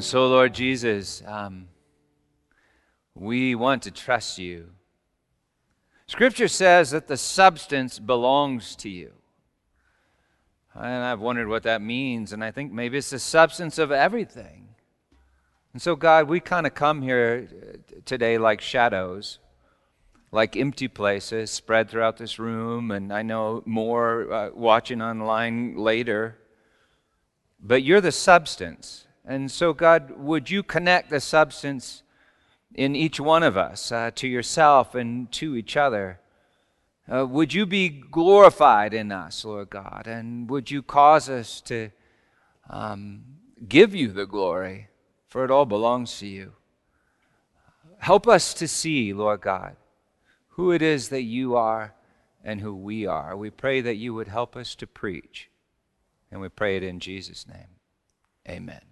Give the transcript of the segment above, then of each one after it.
And so, Lord Jesus, um, we want to trust you. Scripture says that the substance belongs to you. And I've wondered what that means, and I think maybe it's the substance of everything. And so, God, we kind of come here today like shadows, like empty places spread throughout this room, and I know more uh, watching online later. But you're the substance. And so, God, would you connect the substance in each one of us uh, to yourself and to each other? Uh, would you be glorified in us, Lord God? And would you cause us to um, give you the glory, for it all belongs to you? Help us to see, Lord God, who it is that you are and who we are. We pray that you would help us to preach. And we pray it in Jesus' name. Amen.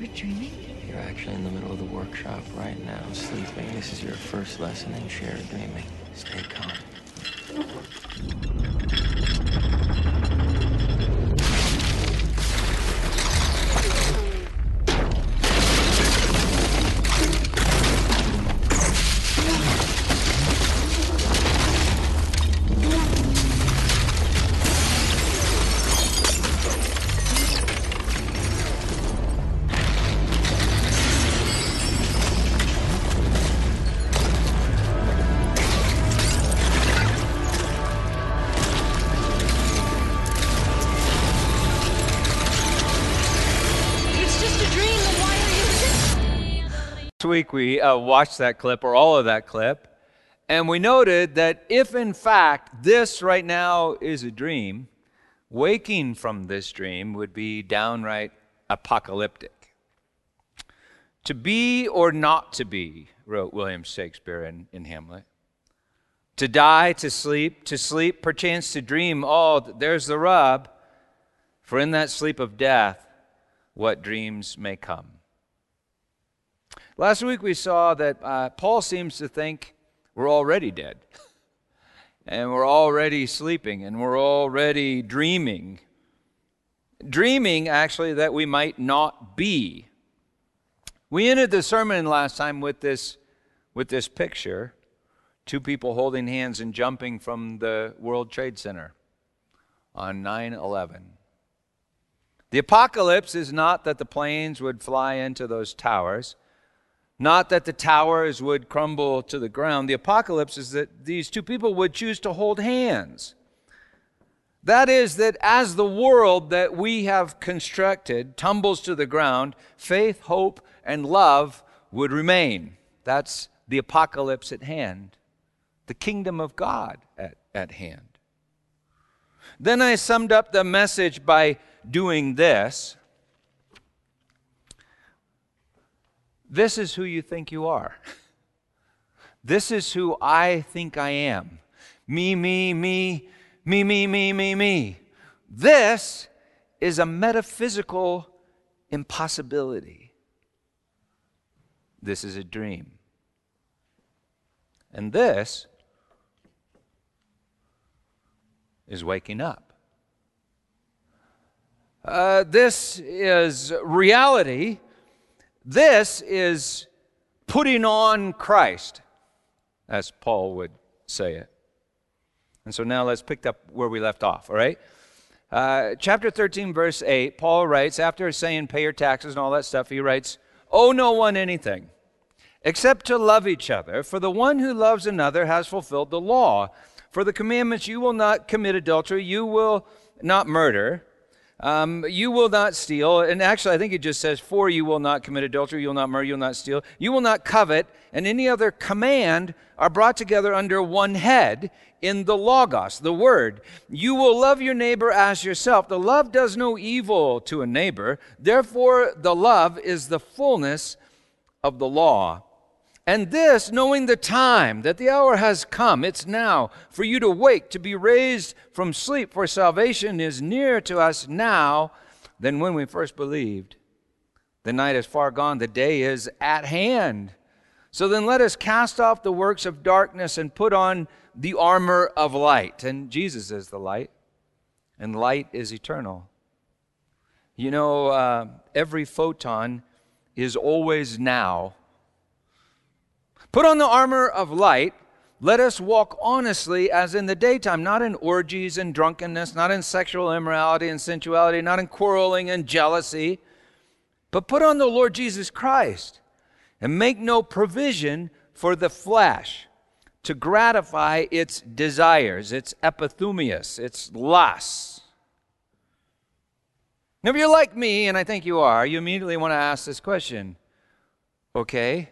We're dreaming? You're actually in the middle of the workshop right now, sleeping. This is your first lesson in shared dreaming. Stay calm. Week we uh, watched that clip, or all of that clip, and we noted that if in fact this right now is a dream, waking from this dream would be downright apocalyptic. To be or not to be, wrote William Shakespeare in, in Hamlet. To die, to sleep, to sleep, perchance to dream, oh, there's the rub. For in that sleep of death, what dreams may come. Last week we saw that uh, Paul seems to think we're already dead, and we're already sleeping, and we're already dreaming. Dreaming, actually, that we might not be. We ended the sermon last time with this, with this picture two people holding hands and jumping from the World Trade Center on 9 11. The apocalypse is not that the planes would fly into those towers, not that the towers would crumble to the ground. The apocalypse is that these two people would choose to hold hands. That is, that as the world that we have constructed tumbles to the ground, faith, hope, and love would remain. That's the apocalypse at hand, the kingdom of God at, at hand. Then I summed up the message by doing this. This is who you think you are. This is who I think I am. Me, me, me, me, me, me, me, me. This is a metaphysical impossibility. This is a dream. And this is waking up. Uh, this is reality. This is putting on Christ, as Paul would say it. And so now let's pick up where we left off, all right? Uh, chapter 13, verse 8, Paul writes, after saying pay your taxes and all that stuff, he writes, Owe no one anything except to love each other, for the one who loves another has fulfilled the law. For the commandments, you will not commit adultery, you will not murder. Um, you will not steal. And actually, I think it just says, For you will not commit adultery, you will not murder, you will not steal, you will not covet, and any other command are brought together under one head in the Logos, the Word. You will love your neighbor as yourself. The love does no evil to a neighbor. Therefore, the love is the fullness of the law. And this, knowing the time, that the hour has come, it's now, for you to wake, to be raised from sleep, for salvation is nearer to us now than when we first believed. The night is far gone, the day is at hand. So then let us cast off the works of darkness and put on the armor of light. And Jesus is the light, and light is eternal. You know, uh, every photon is always now. Put on the armor of light. Let us walk honestly as in the daytime, not in orgies and drunkenness, not in sexual immorality and sensuality, not in quarreling and jealousy, but put on the Lord Jesus Christ and make no provision for the flesh to gratify its desires, its epithumias, its lusts. Now, if you're like me, and I think you are, you immediately want to ask this question okay,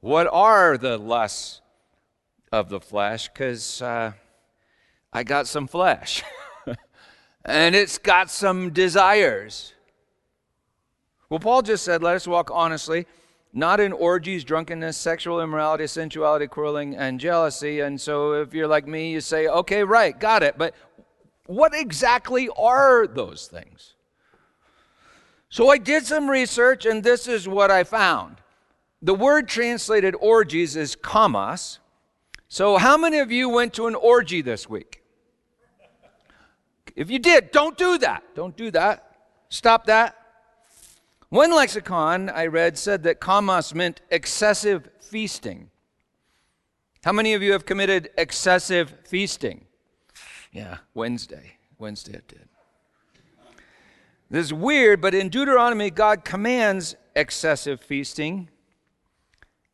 what are the lusts of the flesh? Because uh, I got some flesh, and it's got some desires. Well, Paul just said, let us walk honestly not in orgies, drunkenness, sexual immorality, sensuality, quarreling, and jealousy. And so if you're like me, you say, okay, right, got it. But what exactly are those things? So I did some research, and this is what I found. The word translated orgies is kamas. So, how many of you went to an orgy this week? If you did, don't do that. Don't do that. Stop that. One lexicon I read said that kamas meant excessive feasting. How many of you have committed excessive feasting? Yeah, Wednesday. Wednesday it did. This is weird, but in Deuteronomy, God commands excessive feasting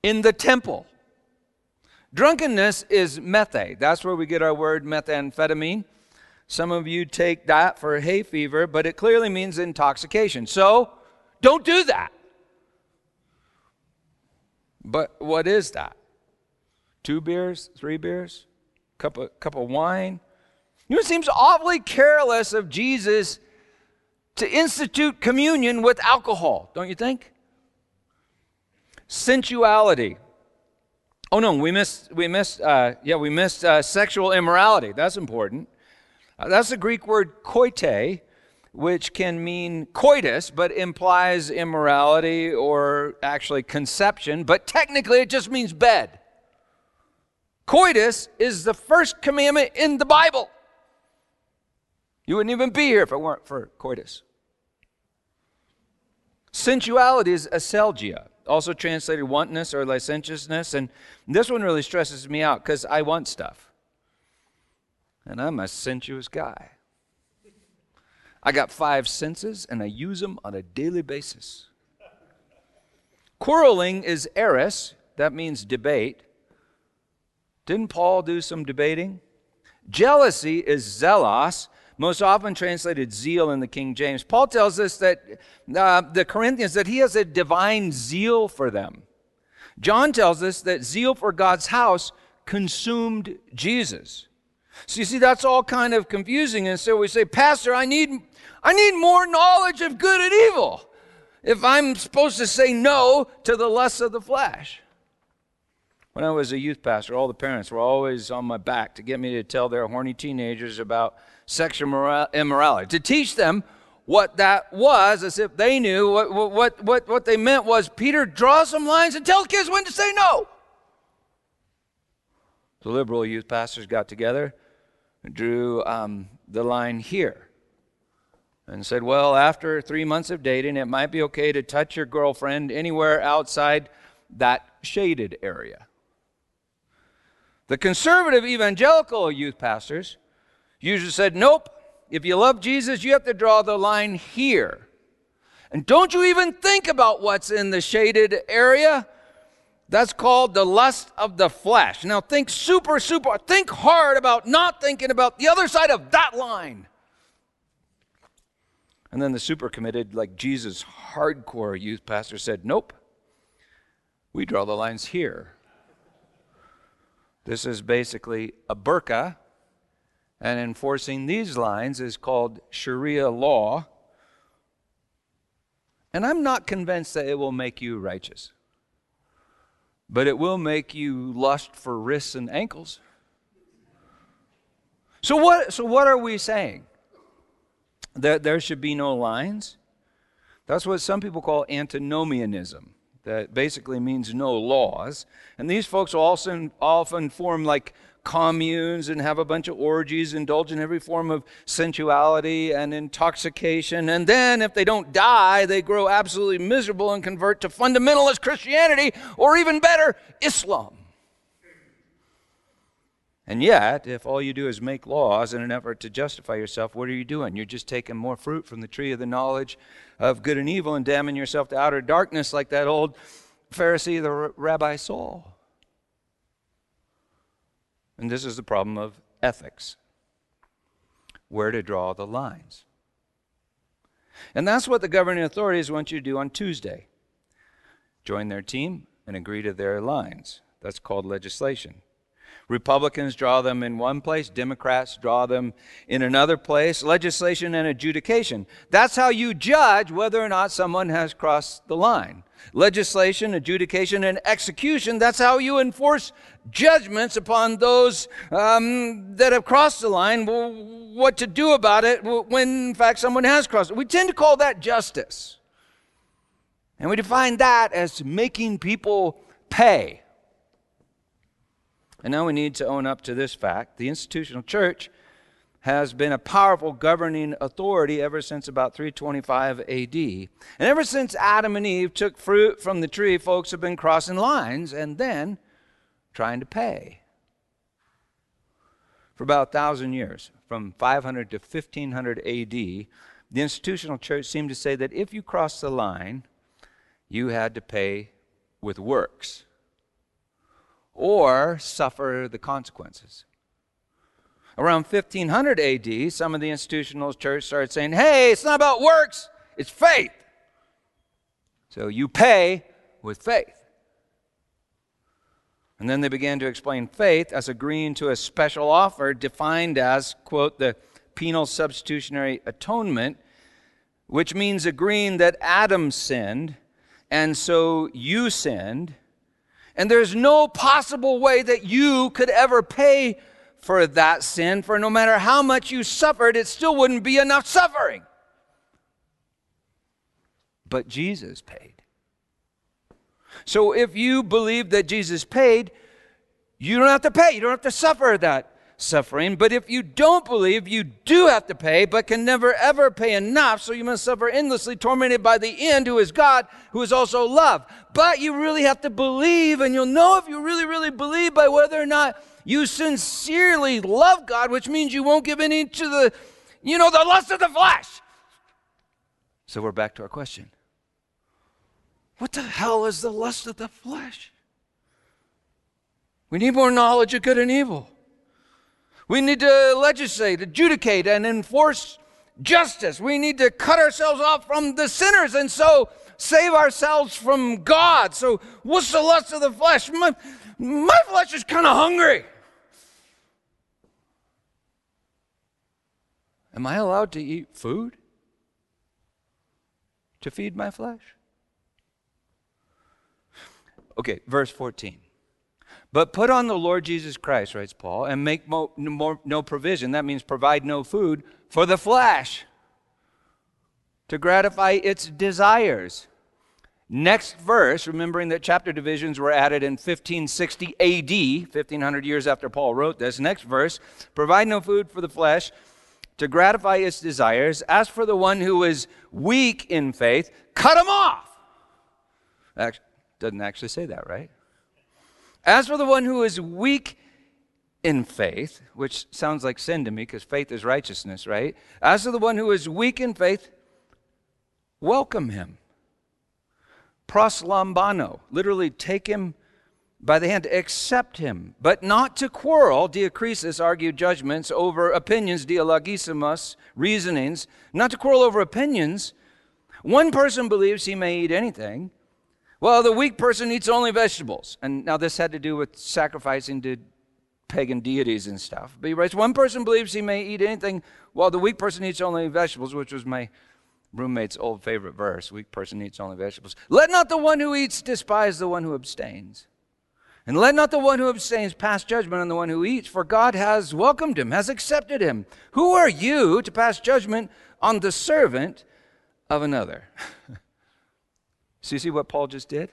in the temple. Drunkenness is methe. That's where we get our word methamphetamine. Some of you take that for hay fever, but it clearly means intoxication. So, don't do that. But what is that? Two beers, three beers, cup of cup of wine. You know, it seems awfully careless of Jesus to institute communion with alcohol, don't you think? Sensuality. Oh no, we missed. We missed. Uh, yeah, we missed uh, sexual immorality. That's important. Uh, that's the Greek word koite, which can mean coitus, but implies immorality or actually conception, but technically it just means bed. Coitus is the first commandment in the Bible. You wouldn't even be here if it weren't for coitus. Sensuality is aselgia, also translated wantonness or licentiousness. And this one really stresses me out because I want stuff. And I'm a sensuous guy. I got five senses and I use them on a daily basis. Quarreling is eris, that means debate. Didn't Paul do some debating? Jealousy is zelos, most often translated zeal in the King James. Paul tells us that uh, the Corinthians that he has a divine zeal for them. John tells us that zeal for God's house consumed Jesus. So you see, that's all kind of confusing. And so we say, Pastor, I need I need more knowledge of good and evil if I'm supposed to say no to the lusts of the flesh. When I was a youth pastor, all the parents were always on my back to get me to tell their horny teenagers about sexual immorality, to teach them what that was as if they knew what, what, what, what they meant was Peter, draw some lines and tell kids when to say no. The liberal youth pastors got together and drew um, the line here and said, Well, after three months of dating, it might be okay to touch your girlfriend anywhere outside that shaded area. The conservative evangelical youth pastors usually said, Nope, if you love Jesus, you have to draw the line here. And don't you even think about what's in the shaded area. That's called the lust of the flesh. Now think super, super, think hard about not thinking about the other side of that line. And then the super committed, like Jesus, hardcore youth pastor said, Nope, we draw the lines here. This is basically a burqa, and enforcing these lines is called Sharia law. And I'm not convinced that it will make you righteous, but it will make you lust for wrists and ankles. So, what, so what are we saying? that there should be no lines. That's what some people call antinomianism. That basically means no laws. And these folks also often form like communes and have a bunch of orgies, indulge in every form of sensuality and intoxication. And then, if they don't die, they grow absolutely miserable and convert to fundamentalist Christianity, or even better, Islam. And yet, if all you do is make laws in an effort to justify yourself, what are you doing? You're just taking more fruit from the tree of the knowledge of good and evil and damning yourself to outer darkness like that old Pharisee, the Rabbi Saul. And this is the problem of ethics where to draw the lines. And that's what the governing authorities want you to do on Tuesday join their team and agree to their lines. That's called legislation. Republicans draw them in one place, Democrats draw them in another place. Legislation and adjudication. That's how you judge whether or not someone has crossed the line. Legislation, adjudication, and execution. That's how you enforce judgments upon those um, that have crossed the line, what to do about it when, in fact, someone has crossed it. We tend to call that justice. And we define that as making people pay. And now we need to own up to this fact. The institutional church has been a powerful governing authority ever since about 325 AD. And ever since Adam and Eve took fruit from the tree, folks have been crossing lines and then trying to pay. For about a 1,000 years, from 500 to 1500 AD, the institutional church seemed to say that if you crossed the line, you had to pay with works or suffer the consequences. Around 1500 AD, some of the institutional church started saying, hey, it's not about works, it's faith. So you pay with faith. And then they began to explain faith as agreeing to a special offer defined as, quote, the penal substitutionary atonement, which means agreeing that Adam sinned, and so you sinned, and there's no possible way that you could ever pay for that sin, for no matter how much you suffered, it still wouldn't be enough suffering. But Jesus paid. So if you believe that Jesus paid, you don't have to pay. You don't have to suffer that suffering. But if you don't believe, you do have to pay, but can never ever pay enough. So you must suffer endlessly, tormented by the end, who is God, who is also love. But you really have to believe, and you'll know if you really, really believe by whether or not you sincerely love God, which means you won't give in to the, you know, the lust of the flesh. So we're back to our question. What the hell is the lust of the flesh? We need more knowledge of good and evil. We need to legislate, adjudicate, and enforce justice. We need to cut ourselves off from the sinners and so save ourselves from God. So, what's the lust of the flesh? My, my flesh is kind of hungry. Am I allowed to eat food to feed my flesh? Okay, verse 14. But put on the Lord Jesus Christ, writes Paul, and make mo- no, no provision. That means provide no food for the flesh to gratify its desires. Next verse, remembering that chapter divisions were added in 1560 AD, 1500 years after Paul wrote this. Next verse, provide no food for the flesh to gratify its desires. As for the one who is weak in faith, cut him off. That doesn't actually say that, right? As for the one who is weak in faith, which sounds like sin to me because faith is righteousness, right? As for the one who is weak in faith, welcome him. Proslambano, literally take him by the hand, accept him, but not to quarrel. Diakrisis argued judgments over opinions, dialogissimus, reasonings, not to quarrel over opinions. One person believes he may eat anything, well, the weak person eats only vegetables. And now this had to do with sacrificing to pagan deities and stuff. But he writes, one person believes he may eat anything, while the weak person eats only vegetables, which was my roommate's old favorite verse. Weak person eats only vegetables. Let not the one who eats despise the one who abstains. And let not the one who abstains pass judgment on the one who eats, for God has welcomed him, has accepted him. Who are you to pass judgment on the servant of another? So you see what Paul just did?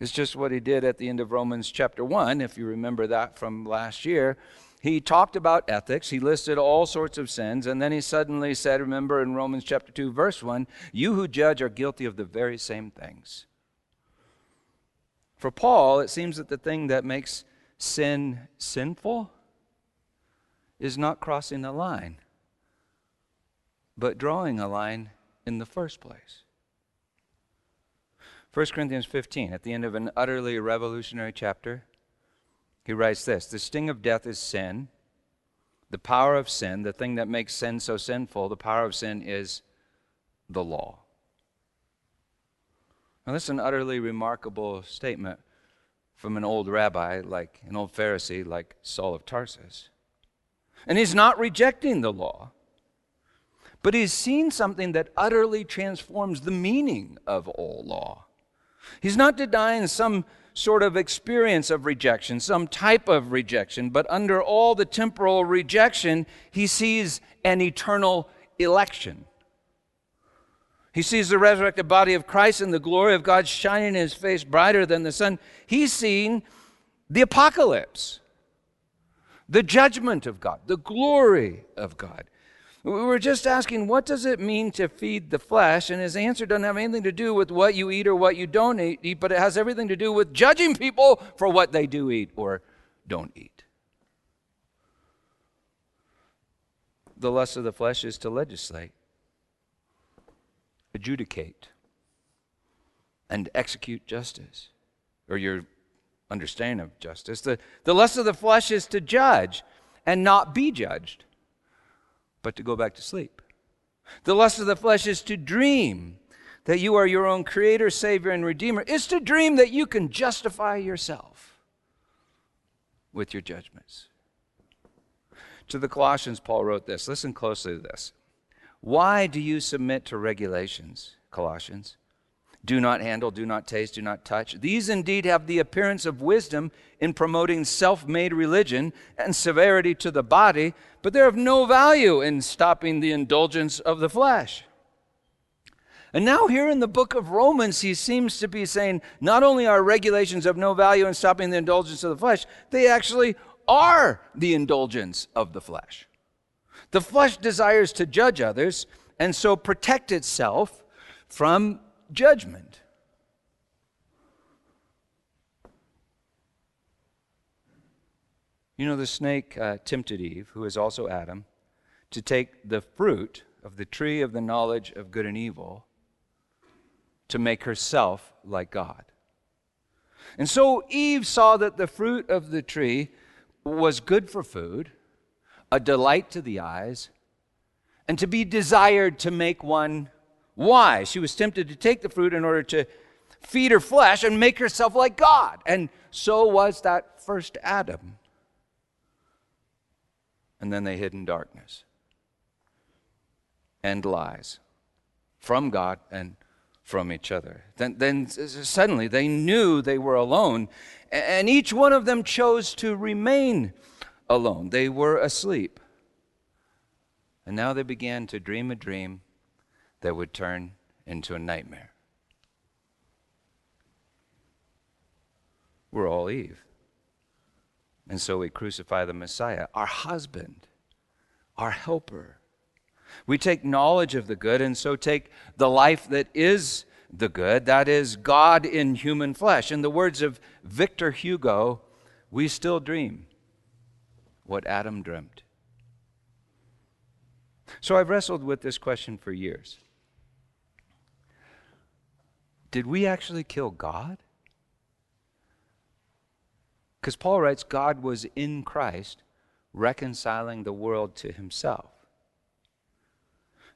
It's just what he did at the end of Romans chapter 1, if you remember that from last year. He talked about ethics, he listed all sorts of sins, and then he suddenly said, remember in Romans chapter 2, verse 1, you who judge are guilty of the very same things. For Paul, it seems that the thing that makes sin sinful is not crossing the line, but drawing a line in the first place. 1 Corinthians 15, at the end of an utterly revolutionary chapter, he writes this The sting of death is sin. The power of sin, the thing that makes sin so sinful, the power of sin is the law. Now, this is an utterly remarkable statement from an old rabbi, like an old Pharisee, like Saul of Tarsus. And he's not rejecting the law, but he's seen something that utterly transforms the meaning of all law. He's not denying some sort of experience of rejection, some type of rejection, but under all the temporal rejection, he sees an eternal election. He sees the resurrected body of Christ and the glory of God shining in his face brighter than the sun. He's seen the apocalypse, the judgment of God, the glory of God. We were just asking, what does it mean to feed the flesh? And his answer doesn't have anything to do with what you eat or what you don't eat, but it has everything to do with judging people for what they do eat or don't eat. The lust of the flesh is to legislate, adjudicate, and execute justice, or your understanding of justice. The, the lust of the flesh is to judge and not be judged but to go back to sleep. The lust of the flesh is to dream that you are your own creator, savior, and redeemer. It's to dream that you can justify yourself with your judgments. To the Colossians, Paul wrote this. Listen closely to this. Why do you submit to regulations, Colossians? Do not handle, do not taste, do not touch. These indeed have the appearance of wisdom in promoting self made religion and severity to the body, but they're of no value in stopping the indulgence of the flesh. And now, here in the book of Romans, he seems to be saying not only are regulations of no value in stopping the indulgence of the flesh, they actually are the indulgence of the flesh. The flesh desires to judge others and so protect itself from judgment. You know, the snake uh, tempted Eve, who is also Adam, to take the fruit of the tree of the knowledge of good and evil to make herself like God. And so Eve saw that the fruit of the tree was good for food, a delight to the eyes, and to be desired to make one why? She was tempted to take the fruit in order to feed her flesh and make herself like God. And so was that first Adam. And then they hid in darkness and lies from God and from each other. Then, then suddenly they knew they were alone, and each one of them chose to remain alone. They were asleep. And now they began to dream a dream that would turn into a nightmare. We're all Eve. And so we crucify the Messiah, our husband, our helper. We take knowledge of the good and so take the life that is the good, that is, God in human flesh. In the words of Victor Hugo, we still dream what Adam dreamt. So I've wrestled with this question for years. Did we actually kill God? Because Paul writes, God was in Christ reconciling the world to himself.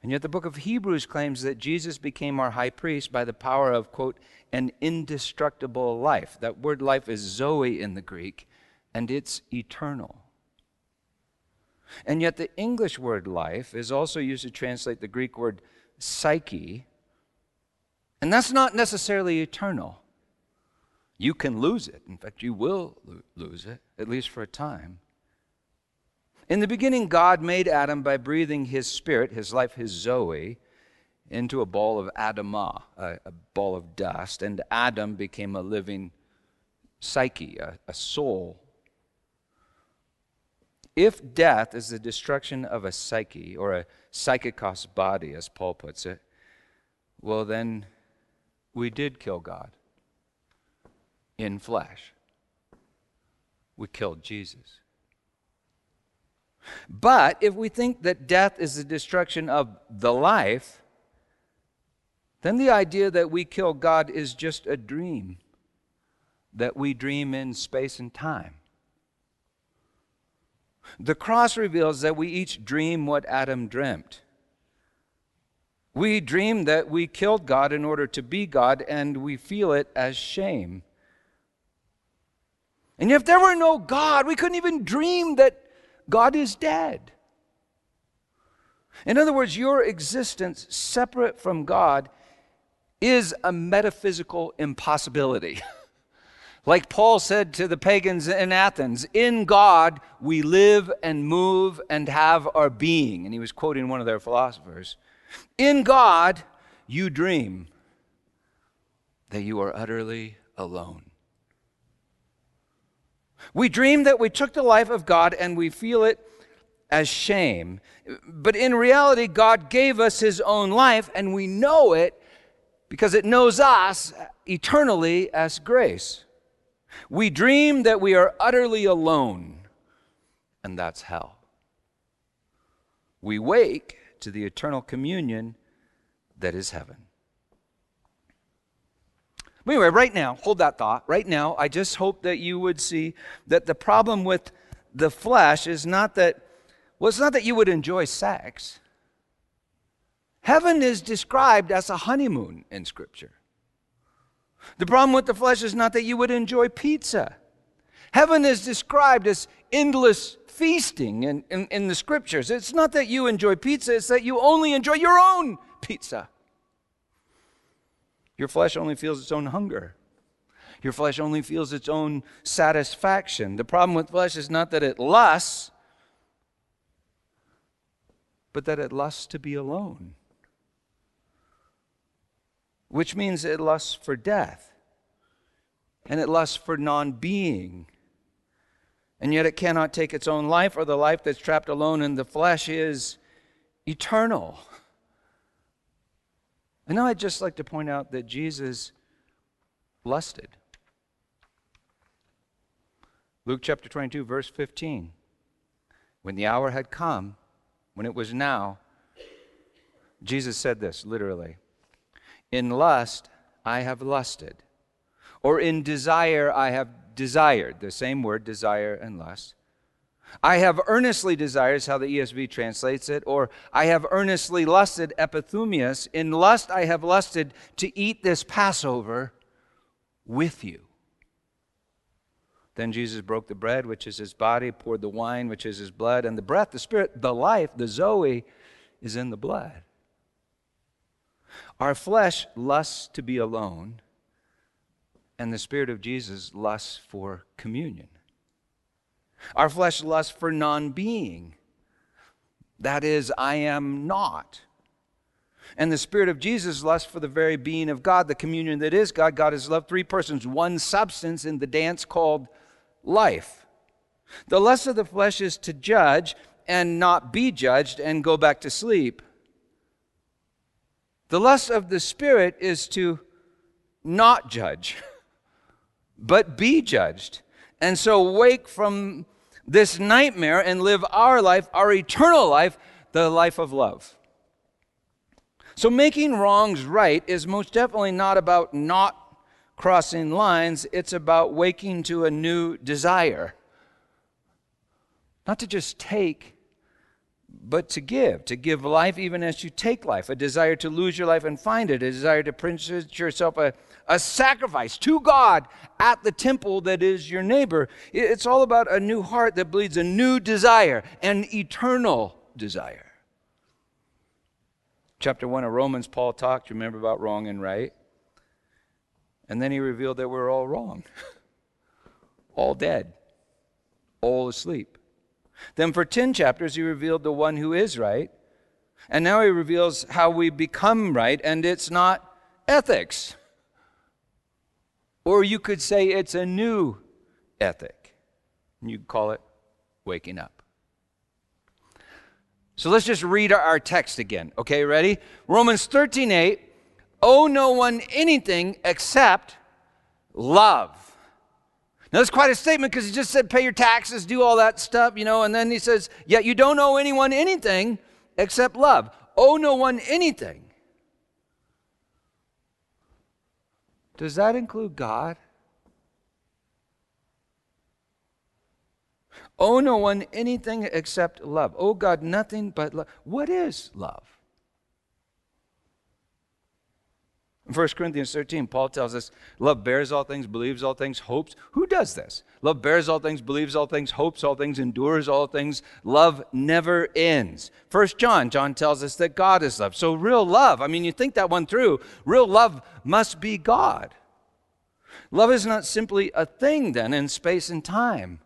And yet the book of Hebrews claims that Jesus became our high priest by the power of, quote, an indestructible life. That word life is Zoe in the Greek, and it's eternal. And yet the English word life is also used to translate the Greek word psyche, and that's not necessarily eternal. You can lose it. In fact, you will lo- lose it, at least for a time. In the beginning, God made Adam by breathing his spirit, his life, his Zoe, into a ball of Adamah, a, a ball of dust, and Adam became a living psyche, a, a soul. If death is the destruction of a psyche or a psychikos body, as Paul puts it, well, then we did kill God in flesh. We killed Jesus. But if we think that death is the destruction of the life, then the idea that we kill God is just a dream that we dream in space and time. The cross reveals that we each dream what Adam dreamt. We dream that we killed God in order to be God, and we feel it as shame. And if there were no God, we couldn't even dream that God is dead. In other words, your existence separate from God is a metaphysical impossibility. like Paul said to the pagans in Athens, in God we live and move and have our being. And he was quoting one of their philosophers. In God you dream that you are utterly alone. We dream that we took the life of God and we feel it as shame. But in reality, God gave us His own life and we know it because it knows us eternally as grace. We dream that we are utterly alone, and that's hell. We wake to the eternal communion that is heaven. But anyway, right now, hold that thought. Right now, I just hope that you would see that the problem with the flesh is not that, well, it's not that you would enjoy sex. Heaven is described as a honeymoon in Scripture. The problem with the flesh is not that you would enjoy pizza. Heaven is described as endless feasting in, in, in, the scriptures. It's not that you enjoy pizza, it's that you only enjoy your own pizza. Your flesh only feels its own hunger. Your flesh only feels its own satisfaction. The problem with flesh is not that it lusts, but that it lusts to be alone, which means it lusts for death and it lusts for non being. And yet it cannot take its own life, or the life that's trapped alone in the flesh is eternal. And now I'd just like to point out that Jesus lusted. Luke chapter 22, verse 15. When the hour had come, when it was now, Jesus said this literally In lust I have lusted, or in desire I have desired. The same word, desire and lust. I have earnestly desired, is how the ESV translates it, or I have earnestly lusted, epithumias. In lust I have lusted to eat this Passover with you. Then Jesus broke the bread, which is his body, poured the wine, which is his blood, and the breath, the spirit, the life, the Zoe, is in the blood. Our flesh lusts to be alone, and the Spirit of Jesus lusts for communion. Our flesh lusts for non being. That is, I am not. And the Spirit of Jesus lusts for the very being of God, the communion that is God. God is love, three persons, one substance in the dance called life. The lust of the flesh is to judge and not be judged and go back to sleep. The lust of the Spirit is to not judge, but be judged. And so wake from this nightmare and live our life, our eternal life, the life of love. So making wrongs right is most definitely not about not crossing lines, it's about waking to a new desire. Not to just take, but to give, to give life even as you take life, a desire to lose your life and find it, a desire to present yourself a a sacrifice to God at the temple that is your neighbor. It's all about a new heart that bleeds a new desire, an eternal desire. Chapter 1 of Romans, Paul talked, remember about wrong and right? And then he revealed that we're all wrong, all dead, all asleep. Then for 10 chapters, he revealed the one who is right And now he reveals how we become right, and it's not ethics. Or you could say it's a new ethic. And You call it waking up. So let's just read our text again. Okay, ready? Romans 13 8. Owe no one anything except love. Now, that's quite a statement because he just said pay your taxes, do all that stuff, you know, and then he says, yet you don't owe anyone anything except love. Owe no one anything. Does that include God? Owe no one anything except love. Owe God nothing but love. What is love? In 1 Corinthians 13, Paul tells us love bears all things, believes all things, hopes. Who does this? Love bears all things, believes all things, hopes all things, endures all things. Love never ends. 1 John, John tells us that God is love. So, real love, I mean, you think that one through, real love must be God. Love is not simply a thing, then, in space and time.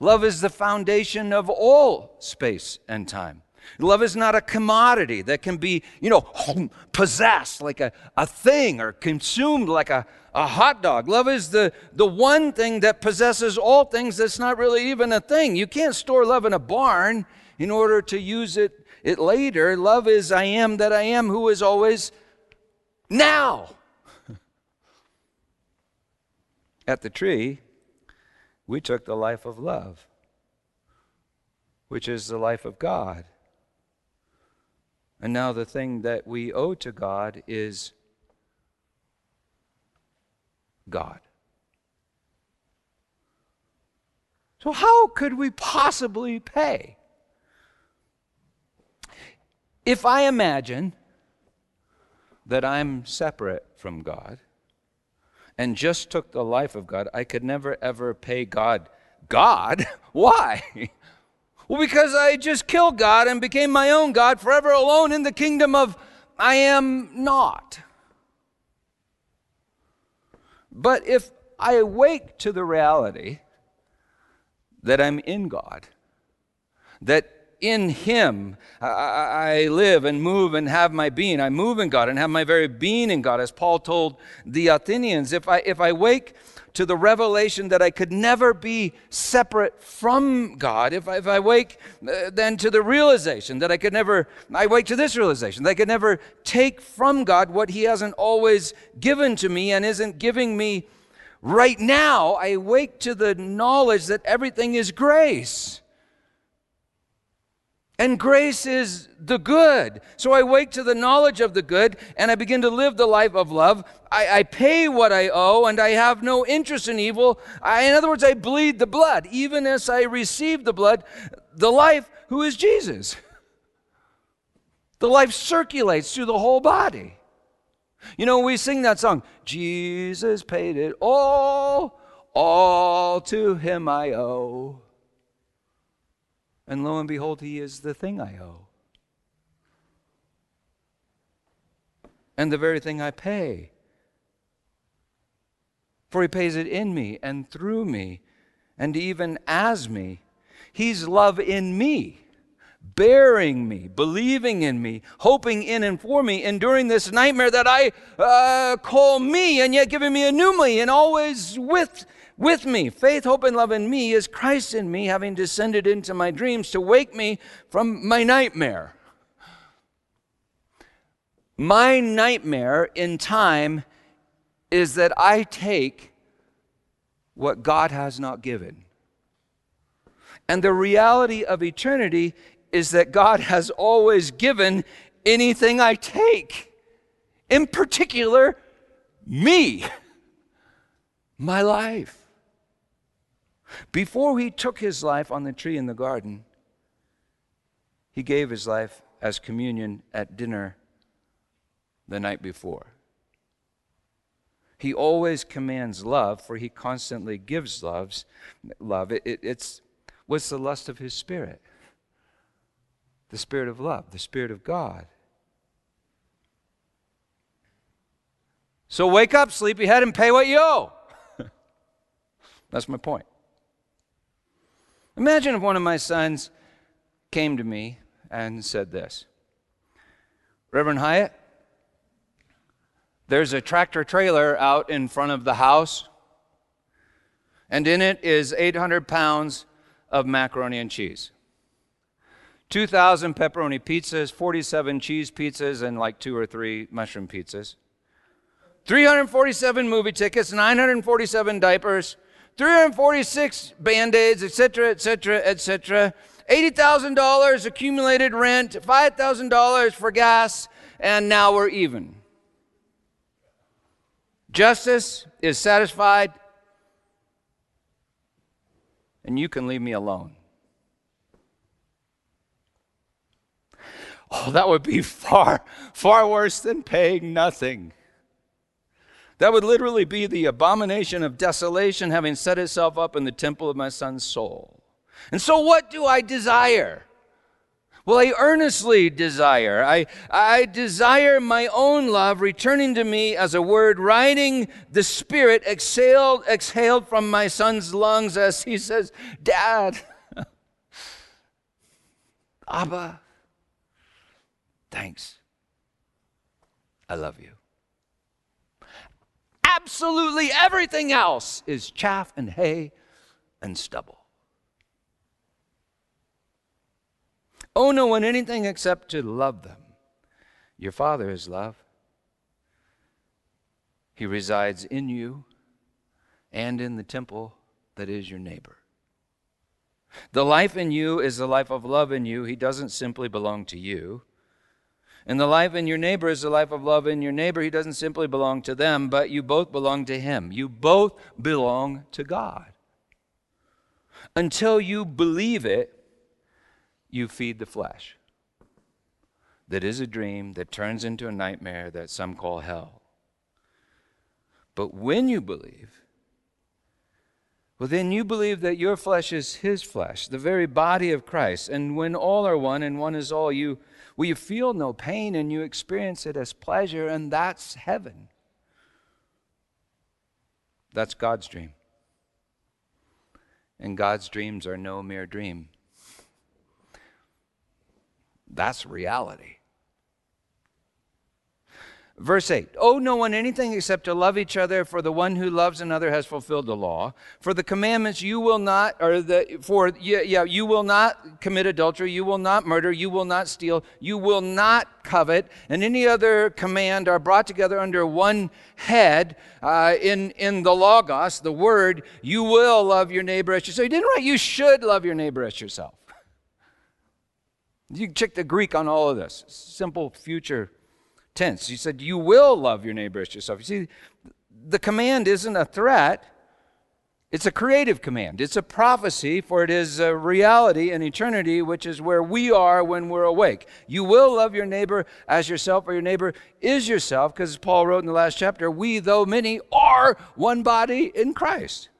Love is the foundation of all space and time. Love is not a commodity that can be, you know, possessed like a, a thing or consumed like a, a hot dog. Love is the, the one thing that possesses all things that's not really even a thing. You can't store love in a barn in order to use it, it later. Love is I am that I am, who is always now. At the tree, we took the life of love, which is the life of God. And now the thing that we owe to God is God. So, how could we possibly pay? If I imagine that I'm separate from God and just took the life of God, I could never ever pay God. God? Why? Well, because I just killed God and became my own God, forever alone in the kingdom of I am not. But if I awake to the reality that I'm in God, that in Him I, live and move and have my being. I move in God and have my very being in God, as Paul told the Athenians. If I, if I wake to the revelation that I could never be separate from God, if I, if I wake uh, then to the realization that I could never, I wake to this realization that I could never take from God what He hasn't always given to me and isn't giving me right now, I wake to the knowledge that everything is grace. And grace is the good. So I wake to the knowledge of the good and I begin to live the life of love. I, I pay what I owe and I have no interest in evil. I, in other words, I bleed the blood. Even as I receive the blood, the life who is Jesus. The life circulates through the whole body. You know, we sing that song, Jesus paid it all, all to him I owe. And lo and behold, he is the thing I owe. And the very thing I pay. For he pays it in me and through me and even as me. He's love in me, bearing me, believing in me, hoping in and for me, enduring this nightmare that I uh, call me, and yet giving me a new me, and always with with me. Faith, hope, and love in me is Christ in me, having descended into my dreams to wake me from my nightmare. My nightmare in time is that I take what God has not given. And the reality of eternity is that God has always given anything I take, in particular, me, my life. Before he took his life on the tree in the garden, he gave his life as communion at dinner the night before. He always commands love, for he constantly gives loves, love. It, it, it's what's the lust of his spirit? The spirit of love, the spirit of God. So wake up, sleepyhead, and pay what you owe. That's my point. Imagine if one of my sons came to me and said this Reverend Hiett, there's a tractor trailer out in front of the house, and in it is 800 pounds of macaroni and cheese. 2,000 pepperoni pizzas, 47 cheese pizzas, and like two or three mushroom pizzas. 347 movie tickets, 947 diapers, 346 band aids, etc., etc., etc. $80,000 accumulated rent, $5,000 for gas, and now we're even. Justice is satisfied, and you can leave me alone. Oh, that would be far, far worse than paying nothing. That would literally be the abomination of desolation having set itself up in the temple of my son's soul. And so, what do I desire? Well, I earnestly desire. I, I desire my own love returning to me as a word, riding the Spirit exhaled, exhaled from my son's lungs as he says, Dad, Abba, thanks. I love you. Absolutely everything else is chaff and hay and stubble. owe no one anything except to love them. Your Father is love. He resides in you and in the temple that is your neighbor. The life in you is the life of love in you. He doesn't simply belong to you. And the life in your neighbor is the life of love in your neighbor. He doesn't simply belong to them, but you both belong to him. You both belong to God. Until you believe it, you feed the flesh. That is a dream that turns into a nightmare that some call hell. But when you believe, well, then you believe that your flesh is his flesh, the very body of Christ. And when all are one and one is all, you, well, you feel no pain and you experience it as pleasure, and that's heaven. That's God's dream. And God's dreams are no mere dream. That's reality. Verse 8 Owe no one anything except to love each other, for the one who loves another has fulfilled the law. For the commandments, you will not, or the, for, yeah, yeah, you will not commit adultery, you will not murder, you will not steal, you will not covet, and any other command are brought together under one head uh, in, in the Logos, the word, you will love your neighbor as yourself. So he didn't write, you should love your neighbor as yourself. You can check the Greek on all of this. Simple future tense. He said, You will love your neighbor as yourself. You see, the command isn't a threat, it's a creative command. It's a prophecy, for it is a reality in eternity, which is where we are when we're awake. You will love your neighbor as yourself, or your neighbor is yourself, because Paul wrote in the last chapter, We, though many, are one body in Christ.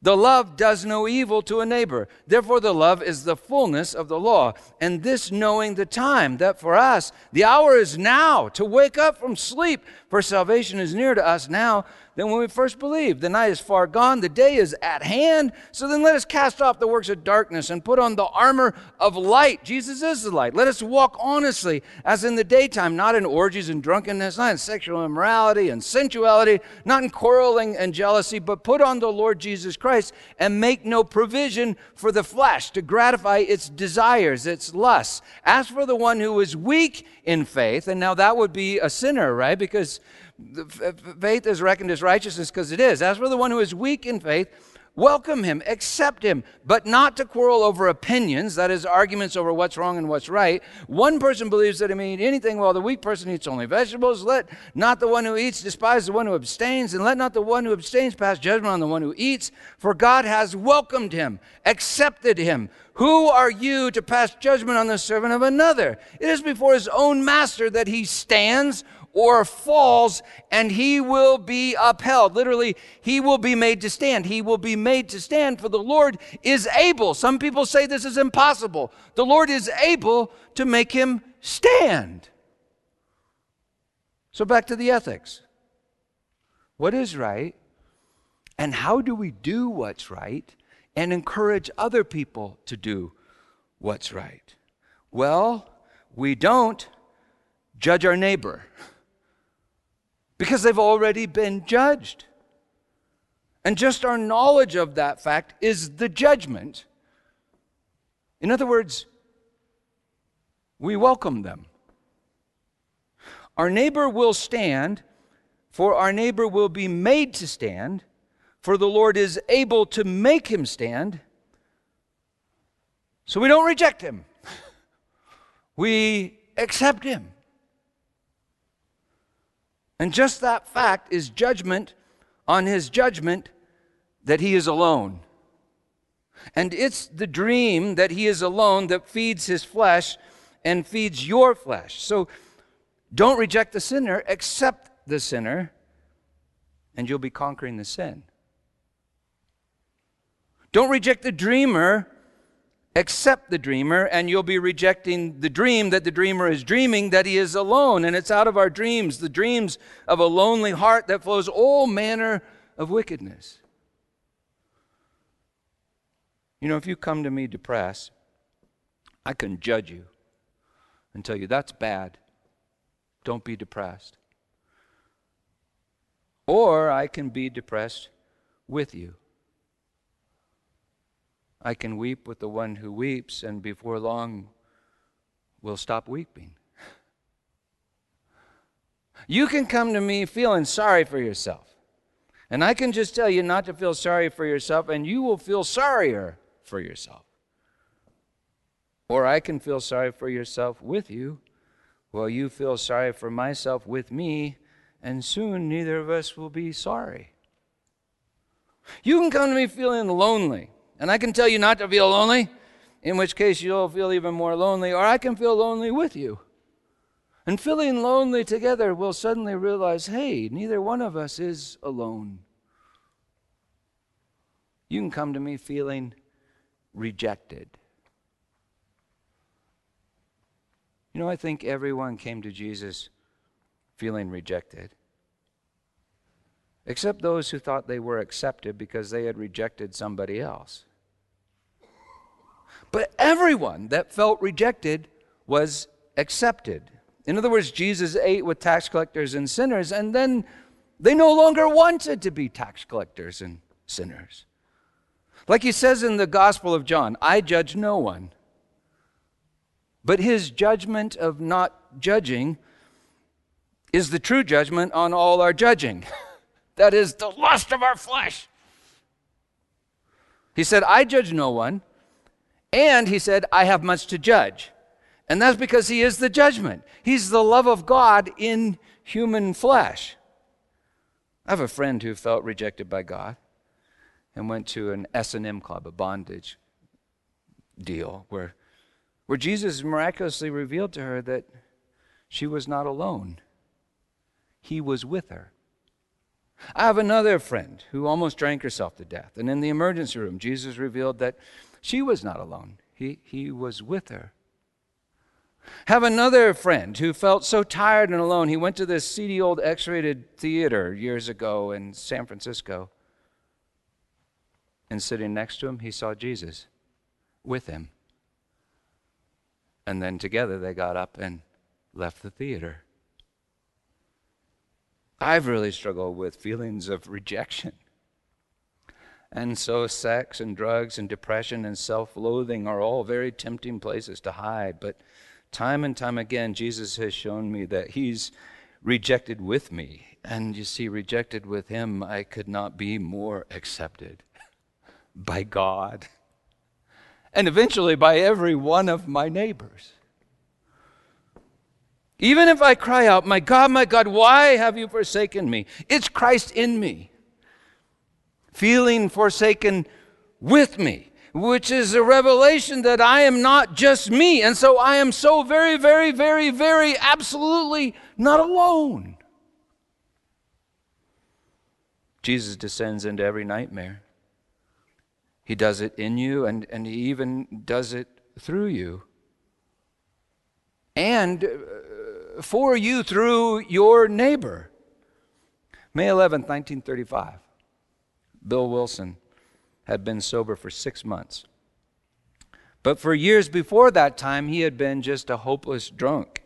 The love does no evil to a neighbor. Therefore, the love is the fullness of the law. And this knowing the time, that for us the hour is now to wake up from sleep, for salvation is near to us now than when we first believed. The night is far gone, the day is at hand. So then let us cast off the works of darkness and put on the armor of light. Jesus is the light. Let us walk honestly as in the daytime, not in orgies and drunkenness, not in sexual immorality and sensuality, not in quarreling and jealousy, but put on the Lord Jesus Christ and make no provision for the flesh to gratify its desires, its lusts. As for the one who is weak in faith, and now that would be a sinner, right? Because faith is reckoned as righteousness because it is. As for the one who is weak in faith, welcome him, accept him, but not to quarrel over opinions, that is, arguments over what's wrong and what's right. One person believes that he may eat anything, while the weak person eats only vegetables. Let not the one who eats despise the one who abstains, and let not the one who abstains pass judgment on the one who eats, for God has welcomed him, accepted him. Who are you to pass judgment on the servant of another? It is before his own master that he stands or falls, and he will be upheld. Literally, he will be made to stand. He will be made to stand, for the Lord is able. Some people say this is impossible. The Lord is able to make him stand. So, back to the ethics. What is right, and how do we do what's right and encourage other people to do what's right? Well, we don't judge our neighbor because they've already been judged. And just our knowledge of that fact is the judgment. In other words, we welcome them. Our neighbor will stand, for our neighbor will be made to stand, for the Lord is able to make him stand. So we don't reject him, we accept him. And just that fact is judgment on his judgment that he is alone. And it's the dream that he is alone that feeds his flesh and feeds your flesh. So don't reject the sinner, accept the sinner, and you'll be conquering the sin. Don't reject the dreamer, accept the dreamer, and you'll be rejecting the dream that the dreamer is dreaming that he is alone. And it's out of our dreams, the dreams of a lonely heart, that flows all manner of wickedness. You know, if you come to me depressed, I can judge you and tell you that's bad. Don't be depressed. Or I can be depressed with you. I can weep with the one who weeps, and before long will stop weeping. You can come to me feeling sorry for yourself. And I can just tell you not to feel sorry for yourself, and you will feel sorrier for yourself. Or I can feel sorry for yourself with you, while you feel sorry for myself with me, and soon neither of us will be sorry. You can come to me feeling lonely, and I can tell you not to feel lonely, in which case you'll feel even more lonely, or I can feel lonely with you. And feeling lonely together, we'll suddenly realize hey, neither one of us is alone. You can come to me feeling rejected. You know, I think everyone came to Jesus feeling rejected, except those who thought they were accepted because they had rejected somebody else. But everyone that felt rejected was accepted. In other words, Jesus ate with tax collectors and sinners, and then they no longer wanted to be tax collectors and sinners. Like he says in the Gospel of John, I judge no one. But his judgment of not judging is the true judgment on all our judging. that is the lust of our flesh. He said, I judge no one. And he said, I have much to judge. And that's because he is the judgment. He's the love of God in human flesh. I have a friend who felt rejected by God and went to an S&M club, a bondage deal, where, where Jesus miraculously revealed to her that she was not alone. He was with her. I have another friend who almost drank herself to death. And in the emergency room, Jesus revealed that she was not alone. He, he was with her. Have another friend who felt so tired and alone. He went to this seedy old X rated theater years ago in San Francisco. And sitting next to him, he saw Jesus with him. And then together they got up and left the theater. I've really struggled with feelings of rejection. And so, sex and drugs and depression and self loathing are all very tempting places to hide. But time and time again, Jesus has shown me that He's rejected with me. And you see, rejected with Him, I could not be more accepted by God, and eventually by every one of my neighbors. Even if I cry out, My God, my God, why have you forsaken me? It's Christ in me, feeling forsaken with me, which is a revelation that I am not just me. And so I am so very, very, very, very absolutely not alone. Jesus descends into every nightmare. He does it in you, and, and He even does it through you. And uh, for you through your neighbor. May 11th, 1935. Bill Wilson had been sober for six months. But for years before that time, he had been just a hopeless drunk,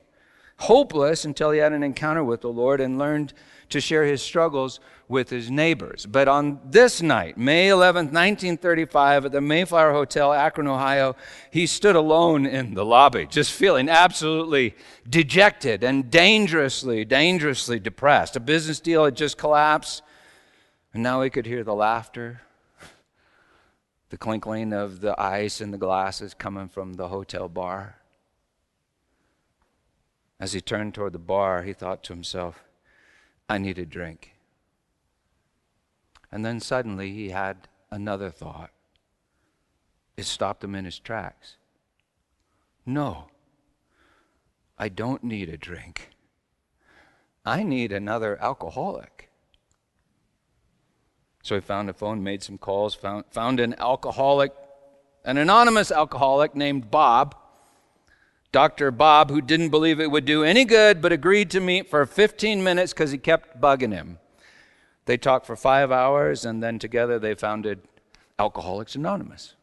hopeless until he had an encounter with the Lord and learned to share his struggles with his neighbors. But on this night, May 11, 1935, at the Mayflower Hotel, Akron, Ohio, he stood alone in the lobby, just feeling absolutely dejected and dangerously, dangerously depressed. A business deal had just collapsed, and now he could hear the laughter, the clinkling of the ice in the glasses coming from the hotel bar. As he turned toward the bar, he thought to himself, I need a drink. And then suddenly he had another thought. It stopped him in his tracks. No, I don't need a drink. I need another alcoholic. So he found a phone, made some calls, found, found an alcoholic, an anonymous alcoholic named Bob Dr. Bob, who didn't believe it would do any good, but agreed to meet for 15 minutes because he kept bugging him. They talked for five hours, and then together they founded Alcoholics Anonymous.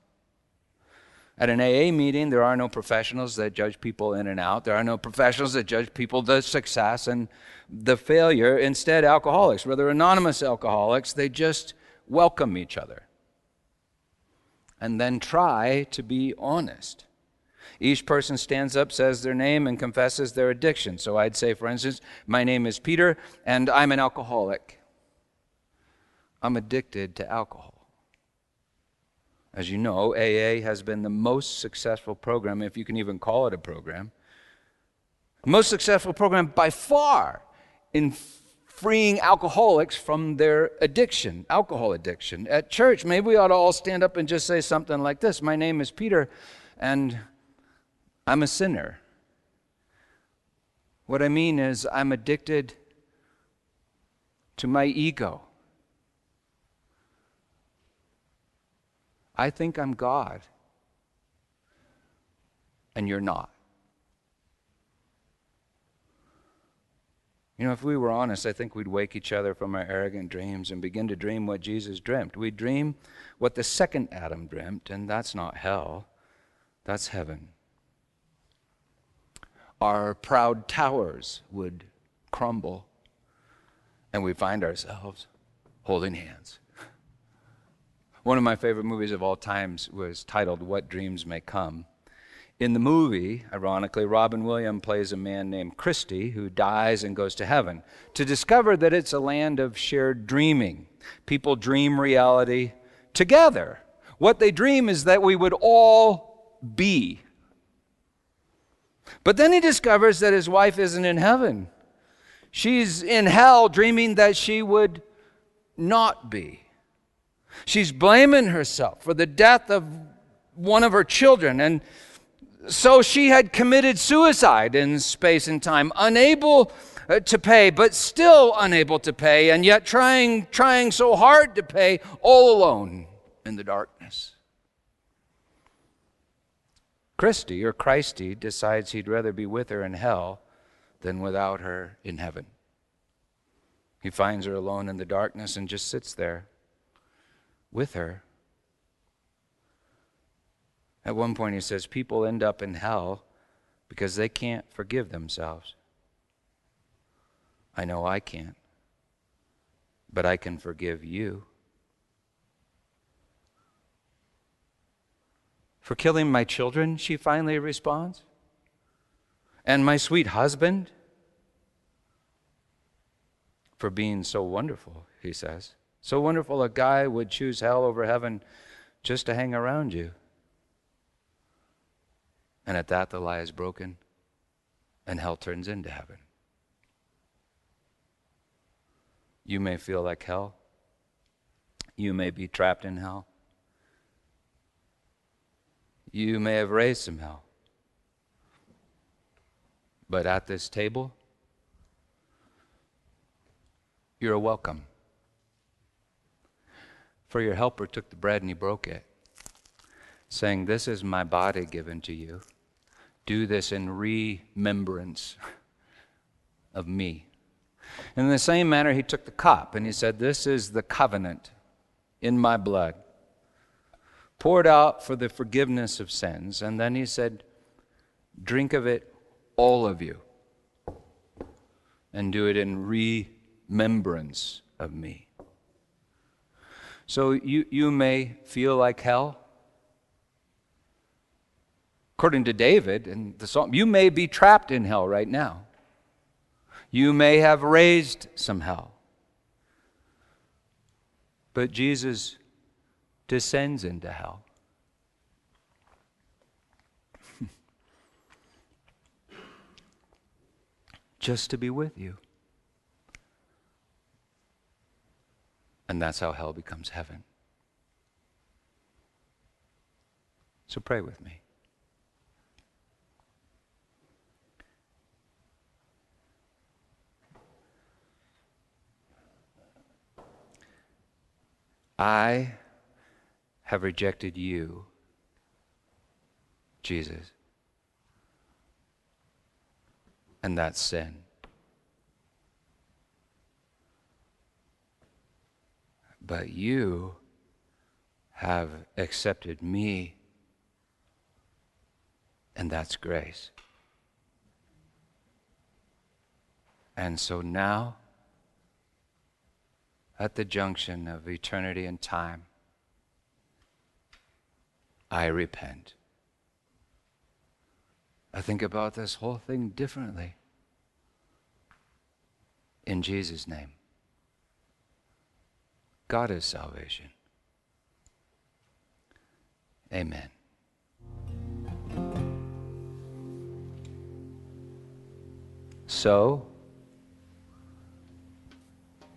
At an AA meeting, there are no professionals that judge people in and out. There are no professionals that judge people the success and the failure. Instead, alcoholics, whether anonymous alcoholics, they just welcome each other and then try to be honest. Each person stands up, says their name, and confesses their addiction. So I'd say, for instance, my name is Peter, and I'm an alcoholic. I'm addicted to alcohol. As you know, AA has been the most successful program, if you can even call it a program, most successful program by far in freeing alcoholics from their addiction, alcohol addiction. At church, maybe we ought to all stand up and just say something like this My name is Peter, and I'm a sinner. What I mean is, I'm addicted to my ego. I think I'm God, and you're not. You know, if we were honest, I think we'd wake each other from our arrogant dreams and begin to dream what Jesus dreamt. We'd dream what the second Adam dreamt, and that's not hell, that's heaven our proud towers would crumble, and we find ourselves holding hands. One of my favorite movies of all times was titled What Dreams May Come. In the movie, ironically, Robin Williams plays a man named Christy who dies and goes to heaven to discover that it's a land of shared dreaming. People dream reality together. What they dream is that we would all be but then he discovers that his wife isn't in heaven. She's in hell dreaming that she would not be. She's blaming herself for the death of one of her children. And so she had committed suicide in space and time, unable uh, to pay, but still unable to pay, and yet trying, trying so hard to pay all alone in the darkness. Christy or Christy decides he'd rather be with her in hell than without her in heaven. He finds her alone in the darkness and just sits there with her. At one point, he says, People end up in hell because they can't forgive themselves. I know I can't, but I can forgive you. For killing my children, she finally responds. And my sweet husband? For being so wonderful, he says. So wonderful a guy would choose hell over heaven just to hang around you. And at that, the lie is broken, and hell turns into heaven. You may feel like hell. You may be trapped in hell you may have raised some hell. But at this table, you're welcome. For your helper took the bread and he broke it, saying, This is my body given to you. Do this in remembrance of me. In the same manner, he took the cup and he said, This is the covenant in my blood poured out for the forgiveness of sins. And then he said, Drink of it, all of you. and do it in remembrance of me. So you, you may feel like hell. According to David and the psalm, you may be trapped in hell right now. You may have raised some hell. But Jesus descends into hell. Just to be with you. And that's how hell becomes heaven. So pray with me. I have rejected you, Jesus. And that's sin. But you have accepted me, and that's grace. And so now, at the junction of eternity and time, I repent. I think about this whole thing differently. In Jesus' name. God is salvation. Amen. So,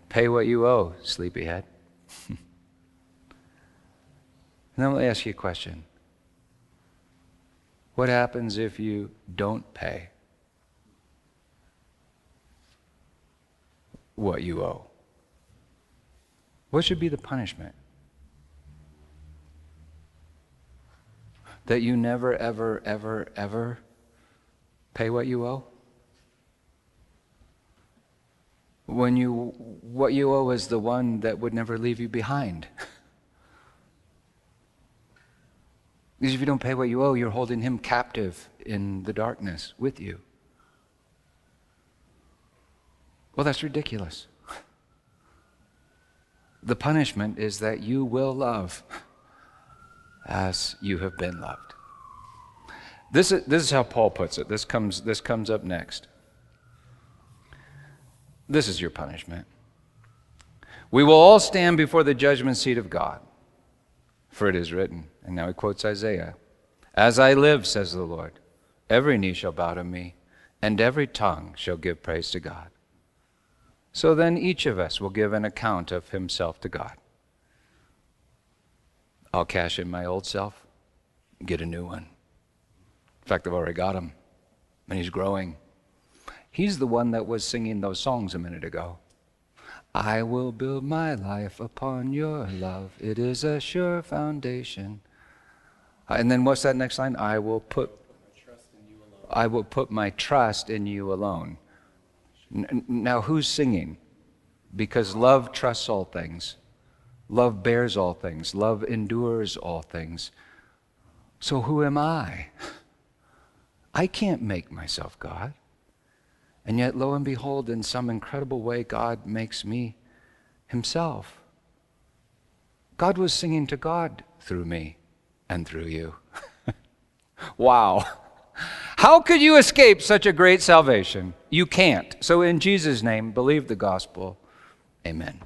pay what you owe, sleepyhead. now let me ask you a question. What happens if you don't pay what you owe? What should be the punishment? That you never, ever, ever, ever pay what you owe? When you, what you owe is the one that would never leave you behind. Because if you don't pay what you owe, you're holding him captive in the darkness with you. Well, that's ridiculous. The punishment is that you will love as you have been loved. This is, this is how Paul puts it. This comes, this comes up next. This is your punishment. We will all stand before the judgment seat of God. For it is written, and now he quotes Isaiah As I live, says the Lord, every knee shall bow to me, and every tongue shall give praise to God. So then each of us will give an account of himself to God. I'll cash in my old self, get a new one. In fact, I've already got him, and he's growing. He's the one that was singing those songs a minute ago. I will build my life upon your love. It is a sure foundation. Uh, and then what's that next line? I will put I will put my trust in you alone. Now who's singing? Because love trusts all things. Love bears all things. Love endures all things. So who am I? I can't make myself God. And yet, lo and behold, in some incredible way, God makes me Himself. God was singing to God through me and through you. wow. How could you escape such a great salvation? You can't. So, in Jesus' name, believe the gospel. Amen.